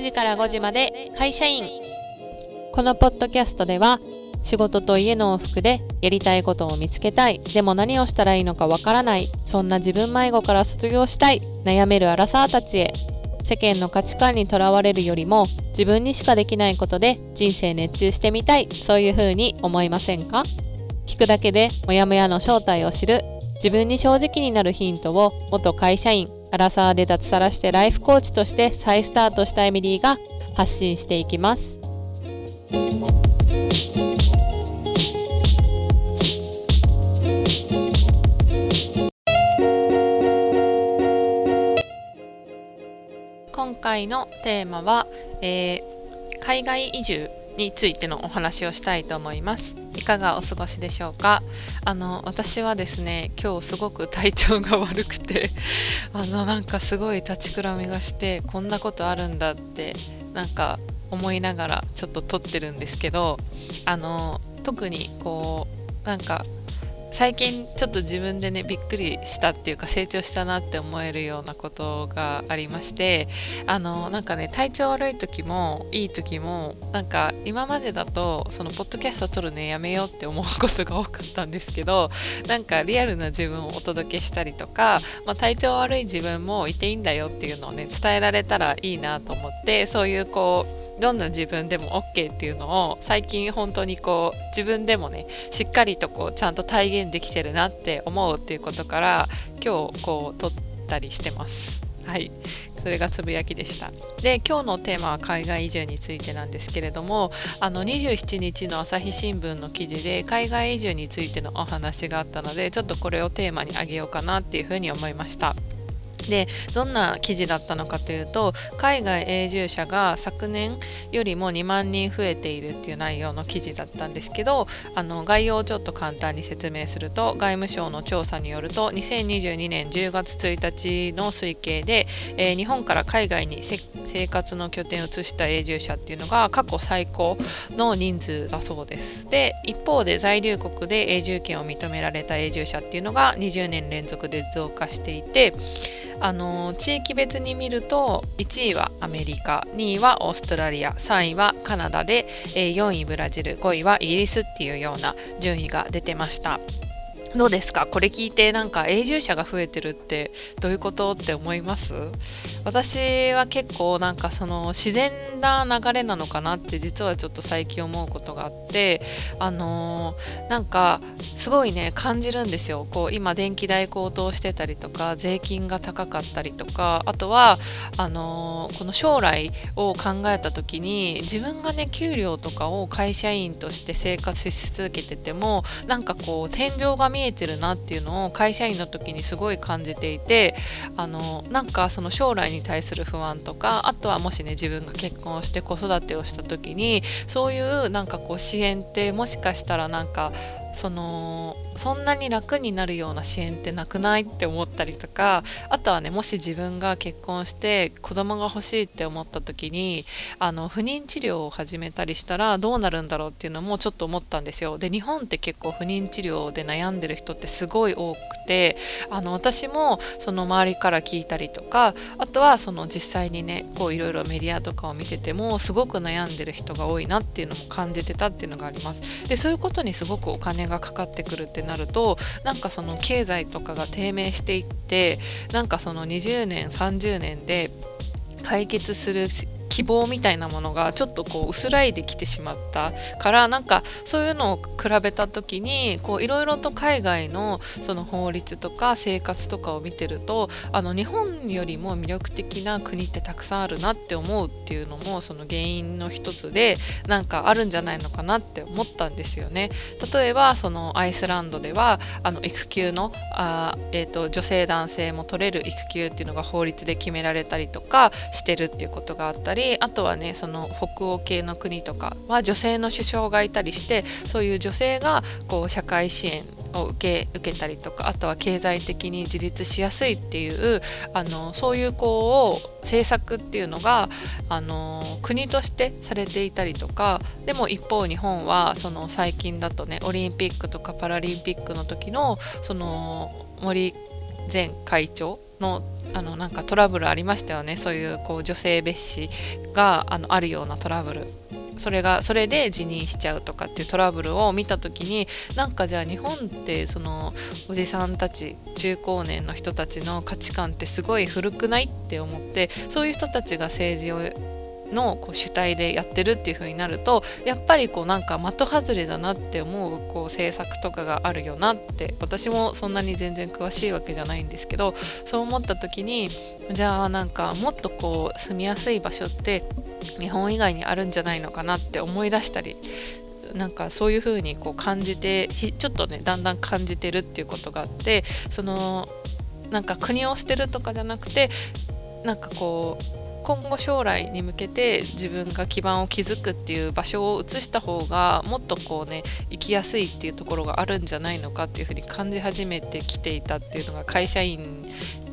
9時から5時まで会社員。このポッドキャストでは仕事と家の往復でやりたいことを見つけたい。でも何をしたらいいのかわからない。そんな自分迷子から卒業したい。悩めるアラサーたちへ。世間の価値観にとらわれるよりも自分にしかできないことで人生熱中してみたい。そういう風に思いませんか？聞くだけでモヤモヤの正体を知る。自分に正直になるヒントを元会社員。アラサーで脱サラしてライフコーチとして再スタートしたエミリーが発信していきます。今回のテーマは、えー、海外移住についてのお話をしたいと思います。いかがお過ごしでしょうか？あの私はですね今日すごく体調が悪くて あのなんかすごい立ちくらみがしてこんなことあるんだってなんか思いながらちょっと撮ってるんですけどあの特にこうなんか最近ちょっと自分でねびっくりしたっていうか成長したなって思えるようなことがありましてあのなんかね体調悪い時もいい時もなんか今までだとそのポッドキャスト撮るねやめようって思うことが多かったんですけどなんかリアルな自分をお届けしたりとか、まあ、体調悪い自分もいていいんだよっていうのをね伝えられたらいいなと思ってそういうこうどんな自分でも OK っていうのを最近本当にこう自分でもねしっかりとこうちゃんと体現できてるなって思うっていうことから今日こう撮ったりしてます。はい、それがつぶやきでした。で、今日のテーマは海外移住についてなんですけれども、あの27日の朝日新聞の記事で海外移住についてのお話があったので、ちょっとこれをテーマにあげようかなっていうふうに思いました。でどんな記事だったのかというと海外永住者が昨年よりも2万人増えているっていう内容の記事だったんですけどあの概要をちょっと簡単に説明すると外務省の調査によると2022年10月1日の推計で、えー、日本から海外に生活の拠点を移した永住者っていうのが過去最高の人数だそうです。で一方で在留国で永住権を認められた永住者っていうのが20年連続で増加していてあの地域別に見ると1位はアメリカ2位はオーストラリア3位はカナダで、え4位ブラジル5位はイギリスっていうような順位が出てました。どうですか？これ聞いてなんか永住者が増えてるってどういうことって思います？私は結構なんかその自然な流れなのかなって実はちょっと最近思うことがあってあのー、なんかすごいね感じるんですよ。こう今電気代高騰してたりとか税金が高かったりとかあとはあのー、この将来を考えた時に自分がね給料とかを会社員として生活し続けててもなんかこう天井が見えてるなっていうのを会社員の時にすごい感じていてあのなんかその将来に対する不安とかあとはもしね自分が結婚して子育てをした時にそういうなんかこう支援ってもしかしたらなんかそのそんなに楽になるような支援ってなくないって思ったりとかあとはねもし自分が結婚して子供が欲しいって思った時にあの不妊治療を始めたりしたらどうなるんだろうっていうのもちょっと思ったんですよ。で日本って結構不妊治療で悩んでる人ってすごい多くてあの私もその周りから聞いたりとかあとはその実際にねこういろいろメディアとかを見ててもすごく悩んでる人が多いなっていうのも感じてたっていうのがあります。でそういうことにすごくお金金がかかってくるってなるとなんかその経済とかが低迷していってなんかその20年30年で解決する希望みたいなものがちょっとこう薄らいできてしまったからなんかそういうのを比べた時にいろいろと海外のその法律とか生活とかを見てるとあの日本よりも魅力的な国ってたくさんあるなって思うっていうのもその原因の一つでなんかあるんじゃないのかなって思ったんですよね。例えばそのアイスランドではあの育休のあ、えーと、と女性男性も取れる育休っていうのが法律で決められたりとかしてるっていうことがあったりりあとはねその北欧系の国とかは女性の首相がいたりしてそういう女性がこう社会支援を受け受けたりとかあとは経済的に自立しやすいっていうあのそういうこう政策っていうのがあの国としてされていたりとかでも一方日本はその最近だとねオリンピックとかパラリンピックの時のその森前会長のあのなんかトラブルありましたよね。そういうこう女性蔑視があのあるようなトラブル。それがそれで辞任しちゃうとかっていうトラブルを見た時になんかじゃあ日本ってそのおじさんたち中高年の人たちの価値観ってすごい古くないって思ってそういう人たちが政治をのこう主体でやってるっていう風になるとやっぱりこうなんか的外れだなって思うこう政策とかがあるよなって私もそんなに全然詳しいわけじゃないんですけどそう思った時にじゃあなんかもっとこう住みやすい場所って日本以外にあるんじゃないのかなって思い出したりなんかそういう風にこう感じてちょっとねだんだん感じてるっていうことがあってそのなんか国を捨てるとかじゃなくてなんかこう今後将来に向けて自分が基盤を築くっていう場所を移した方がもっとこうね生きやすいっていうところがあるんじゃないのかっていうふうに感じ始めてきていたっていうのが会社員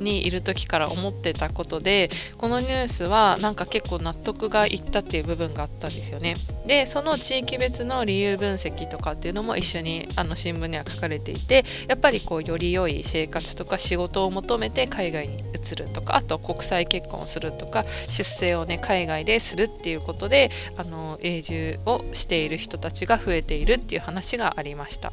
にいる時から思ってたことでこのニュースはなんか結構納得がいったっていう部分があったんですよねでその地域別の理由分析とかっていうのも一緒にあの新聞には書かれていてやっぱりこうより良い生活とか仕事を求めて海外に移るとかあと国際結婚をするとか出生をね海外でするっていうことであの永住をしている人たちが増えているっていう話がありました。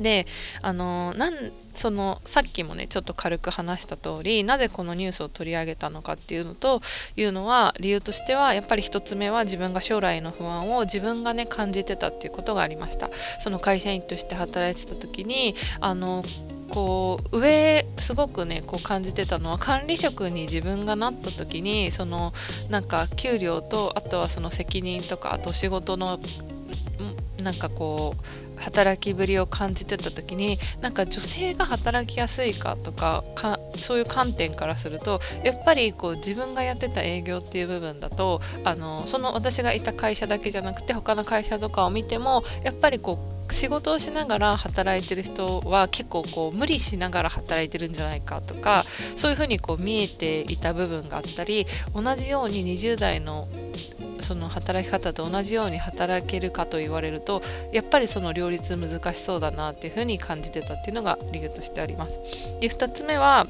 であのなんそのさっきもねちょっと軽く話した通りなぜこのニュースを取り上げたのかっていうのというのは理由としてはやっぱり1つ目は自分が将来の不安を自分がね感じてたっていうことがありました。その会社員として働いてた時にあのこう上すごくねこう感じてたのは管理職に自分がなった時にそのなんか給料とあとはその責任とかあと仕事のなんかこう働きぶりを感じてた時になんか女性が働きやすいかとかそういう観点からするとやっぱりこう自分がやってた営業っていう部分だとあのその私がいた会社だけじゃなくて他の会社とかを見てもやっぱりこう仕事をしながら働いてる人は結構こう無理しながら働いてるんじゃないかとかそういうふうにこう見えていた部分があったり同じように20代のその働き方と同じように働けるかと言われるとやっぱりその両立難しそうだなっていうふうに感じてたっていうのが理由としてあります。で2つ目は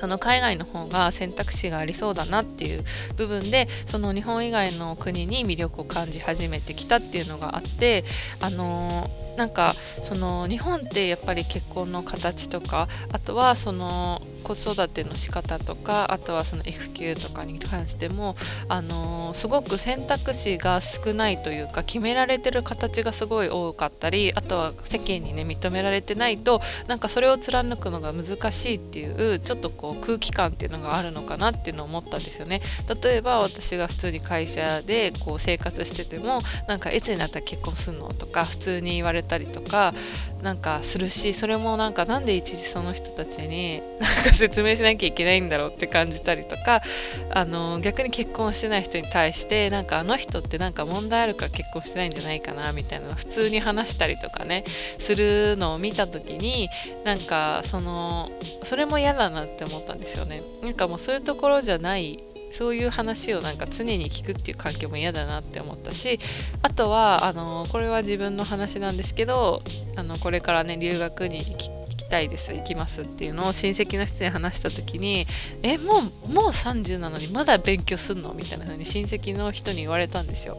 その海外の方が選択肢がありそうだなっていう部分でその日本以外の国に魅力を感じ始めてきたっていうのがあってあのーなんかその日本ってやっぱり結婚の形とかあとはその子育ての仕方とかあとはその育休とかに関してもあのすごく選択肢が少ないというか決められてる形がすごい多かったりあとは世間にね認められてないとなんかそれを貫くのが難しいっていうちょっとこう空気感っていうのがあるのかなっていうのを思ったんですよね。例えば私が普通に会社でこう生活しててもなんかいつになったら結婚するのとか普通に言われたりとかなんかするしそれもなんかなんで一時その人たちになんか説明しなきゃいけないんだろうって感じたりとかあの逆に結婚してない人に対してなんかあの人ってなんか問題あるから結婚してないんじゃないかなみたいなの普通に話したりとかねするのを見た時になんかそのそれも嫌だなって思ったんですよね。なんかもうそういうところじゃないそういう話をなんか常に聞くっていう環境も嫌だなって思ったしあとはあのこれは自分の話なんですけどあのこれからね留学に行きたいです行きますっていうのを親戚の人に話した時にえもうもう30なのにまだ勉強すんのみたいな風に親戚の人に言われたんですよ。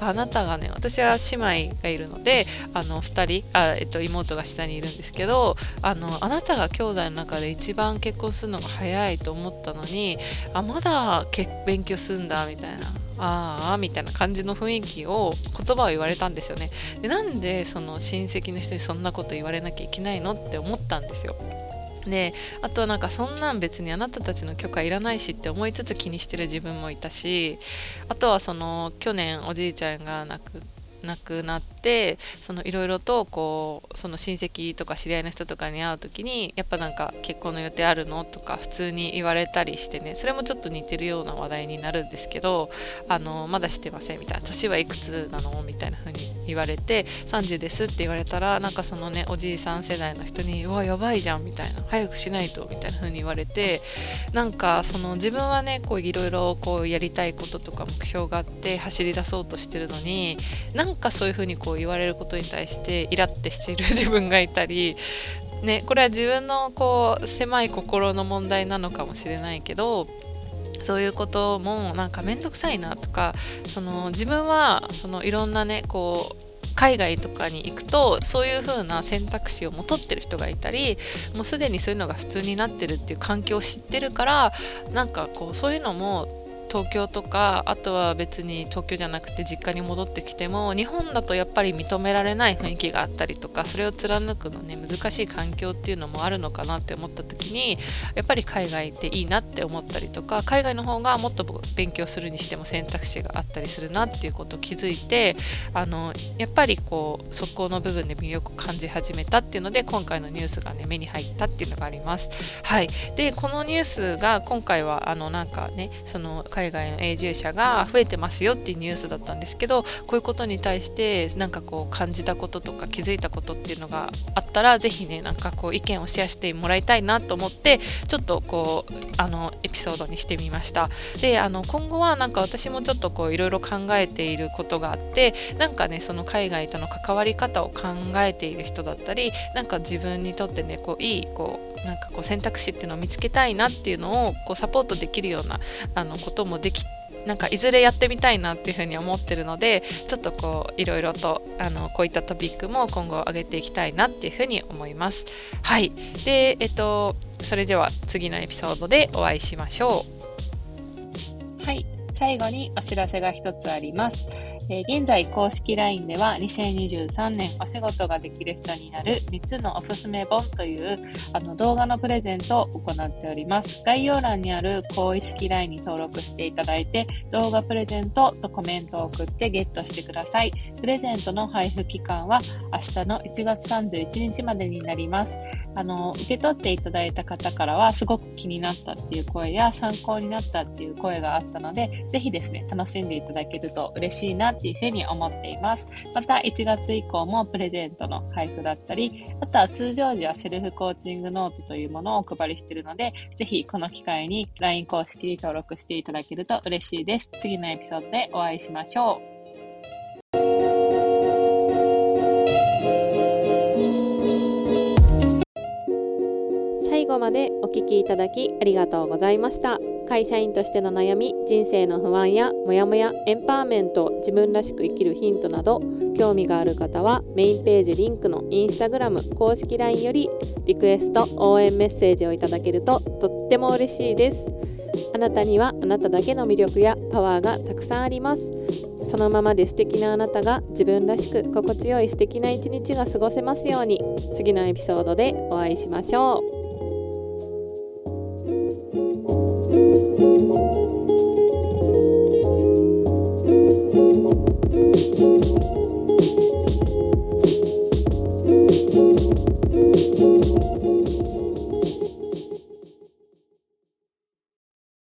あなたがね私は姉妹がいるのであの2人あ、えっと、妹が下にいるんですけどあのあなたが兄弟の中で一番結婚するのが早いと思ったのにあまだ勉強すんだみたいな。ああみたいな感じの雰囲気を言葉を言われたんですよね。でなんでその親戚の人にそんなこと言われなきゃいけないのって思ったんですよ。であとなんかそんなん別にあなたたちの許可いらないしって思いつつ気にしてる自分もいたしあとはその去年おじいちゃんが亡く亡くなってそのいろいろとこうその親戚とか知り合いの人とかに会う時にやっぱなんか結婚の予定あるのとか普通に言われたりしてねそれもちょっと似てるような話題になるんですけどあのまだしてませんみたいな年はいくつなのみたいな風に言われて30ですって言われたらなんかそのねおじいさん世代の人にうわやばいじゃんみたいな早くしないとみたいな風に言われてなんかその自分はねこういろいろこうやりたいこととか目標があって走り出そうとしてるのになんかそういう風にこうこう言われることに対してイラってしている 自分がいたりねこれは自分のこう狭い心の問題なのかもしれないけどそういうこともなんか面倒くさいなとかその自分はそのいろんなねこう海外とかに行くとそういう風な選択肢をも取ってる人がいたりもうすでにそういうのが普通になってるっていう環境を知ってるからなんかこうそういうのも東京とかあとは別に東京じゃなくて実家に戻ってきても日本だとやっぱり認められない雰囲気があったりとかそれを貫くのね難しい環境っていうのもあるのかなって思った時にやっぱり海外っていいなって思ったりとか海外の方がもっと勉強するにしても選択肢があったりするなっていうことを気づいてあのやっぱりこうそこの部分で魅力を感じ始めたっていうので今回のニュースがね目に入ったっていうのがあります。はい、でこのニュースが今回はあのなんかねその海海外の永住者が増えてますよっていうニュースだったんですけどこういうことに対してなんかこう感じたこととか気づいたことっていうのがあったら是非ねなんかこう意見をシェアしてもらいたいなと思ってちょっとこうあのエピソードにしてみました。であの今後はなんか私もちょっとこういろいろ考えていることがあってなんかねその海外との関わり方を考えている人だったりなんか自分にとってねこういいこうなんかこう選択肢っていうのを見つけたいなっていうのをこうサポートできるようなあのこともできてなんかいずれやってみたいなっていうふうに思ってるのでちょっとこういろいろとあのこういったトピックも今後上げていきたいなっていうふうに思います。はいでえっとそれでは次のエピソードでお会いしましょう。はい最後にお知らせが一つあります。え現在公式 LINE では2023年お仕事ができる人になる3つのおすすめ本というあの動画のプレゼントを行っております。概要欄にある公式 LINE に登録していただいて動画プレゼントとコメントを送ってゲットしてください。プレゼントの配布期間は明日の1月31日までになります。あの、受け取っていただいた方からは、すごく気になったっていう声や、参考になったっていう声があったので、ぜひですね、楽しんでいただけると嬉しいなっていうふうに思っています。また、1月以降もプレゼントの配布だったり、あとは通常時はセルフコーチングノートというものをお配りしているので、ぜひこの機会に LINE 公式に登録していただけると嬉しいです。次のエピソードでお会いしましょう。後までお聞きいただきありがとうございました。会社員としての悩み人生の不安やモヤモヤエンパワーメント自分らしく生きるヒントなど興味がある方はメインページリンクのインスタグラム公式 LINE よりリクエスト応援メッセージをいただけるととっても嬉しいです。あなたにはあなただけの魅力やパワーがたくさんあります。そのままで素敵なあなたが自分らしく心地よい素敵な一日が過ごせますように次のエピソードでお会いしましょう。Música